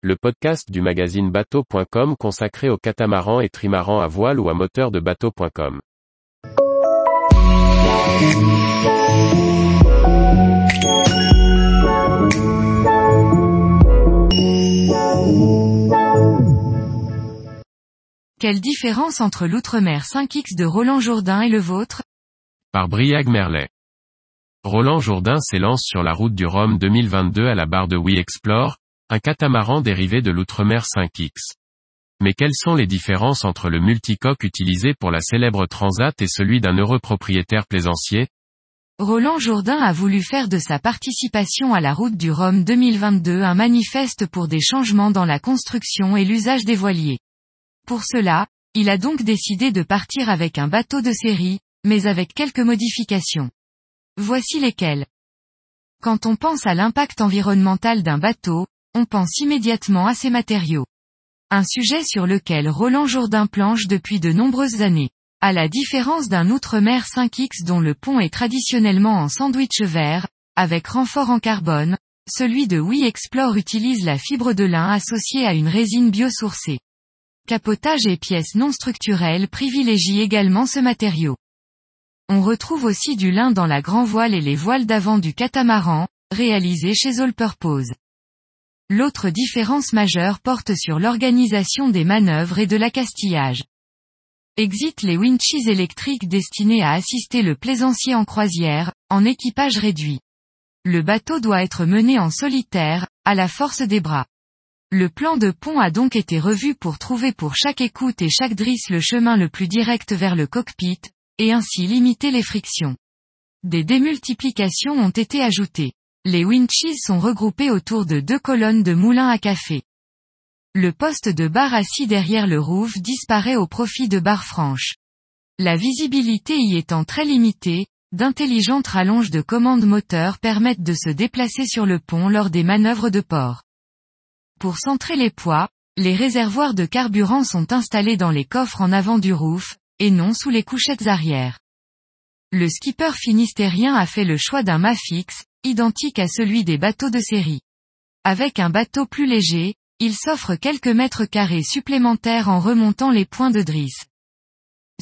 le podcast du magazine bateau.com consacré aux catamarans et trimarans à voile ou à moteur de bateau.com. Quelle différence entre l'Outre-mer 5X de Roland Jourdain et le vôtre? Par Briag Merlet. Roland Jourdain s'élance sur la route du Rhum 2022 à la barre de We Explore, un catamaran dérivé de l'Outre-mer 5X. Mais quelles sont les différences entre le multicoque utilisé pour la célèbre Transat et celui d'un heureux propriétaire plaisancier? Roland Jourdain a voulu faire de sa participation à la route du Rhum 2022 un manifeste pour des changements dans la construction et l'usage des voiliers. Pour cela, il a donc décidé de partir avec un bateau de série, mais avec quelques modifications. Voici lesquelles. Quand on pense à l'impact environnemental d'un bateau, on pense immédiatement à ses matériaux. Un sujet sur lequel Roland Jourdain planche depuis de nombreuses années. À la différence d'un Outre-mer 5X dont le pont est traditionnellement en sandwich vert, avec renfort en carbone, celui de We Explore utilise la fibre de lin associée à une résine biosourcée. Capotage et pièces non structurelles privilégient également ce matériau. On retrouve aussi du lin dans la grand voile et les voiles d'avant du catamaran, réalisés chez All Purpose. L'autre différence majeure porte sur l'organisation des manœuvres et de l'accastillage. Exit les winches électriques destinés à assister le plaisancier en croisière, en équipage réduit. Le bateau doit être mené en solitaire, à la force des bras. Le plan de pont a donc été revu pour trouver pour chaque écoute et chaque drisse le chemin le plus direct vers le cockpit, et ainsi limiter les frictions. Des démultiplications ont été ajoutées. Les winches sont regroupés autour de deux colonnes de moulins à café. Le poste de barre assis derrière le roof disparaît au profit de barres franches. La visibilité y étant très limitée, d'intelligentes rallonges de commande moteur permettent de se déplacer sur le pont lors des manœuvres de port. Pour centrer les poids, les réservoirs de carburant sont installés dans les coffres en avant du roof, et non sous les couchettes arrière. Le skipper finistérien a fait le choix d'un mât fixe, identique à celui des bateaux de série. Avec un bateau plus léger, il s'offre quelques mètres carrés supplémentaires en remontant les points de drisse.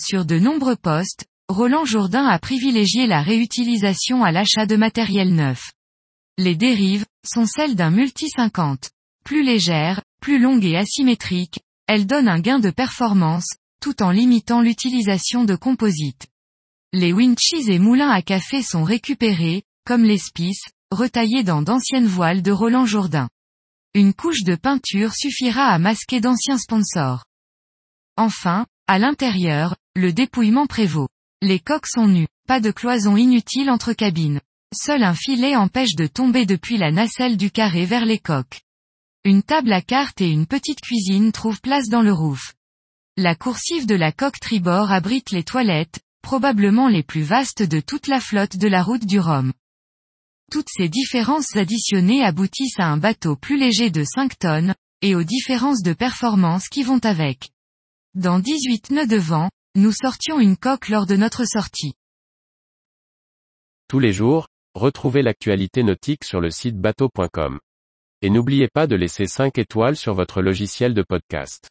Sur de nombreux postes, Roland Jourdain a privilégié la réutilisation à l'achat de matériel neuf. Les dérives, sont celles d'un multi 50. Plus légère, plus longue et asymétrique, elle donne un gain de performance, tout en limitant l'utilisation de composites. Les winches et moulins à café sont récupérés, comme l'espice, retaillés dans d'anciennes voiles de Roland Jourdain. Une couche de peinture suffira à masquer d'anciens sponsors. Enfin, à l'intérieur, le dépouillement prévaut. Les coques sont nues, pas de cloison inutile entre cabines. Seul un filet empêche de tomber depuis la nacelle du carré vers les coques. Une table à cartes et une petite cuisine trouvent place dans le roof. La coursive de la coque tribord abrite les toilettes, probablement les plus vastes de toute la flotte de la route du Rhum. Toutes ces différences additionnées aboutissent à un bateau plus léger de 5 tonnes, et aux différences de performance qui vont avec. Dans 18 nœuds de vent, nous sortions une coque lors de notre sortie. Tous les jours, retrouvez l'actualité nautique sur le site bateau.com. Et n'oubliez pas de laisser 5 étoiles sur votre logiciel de podcast.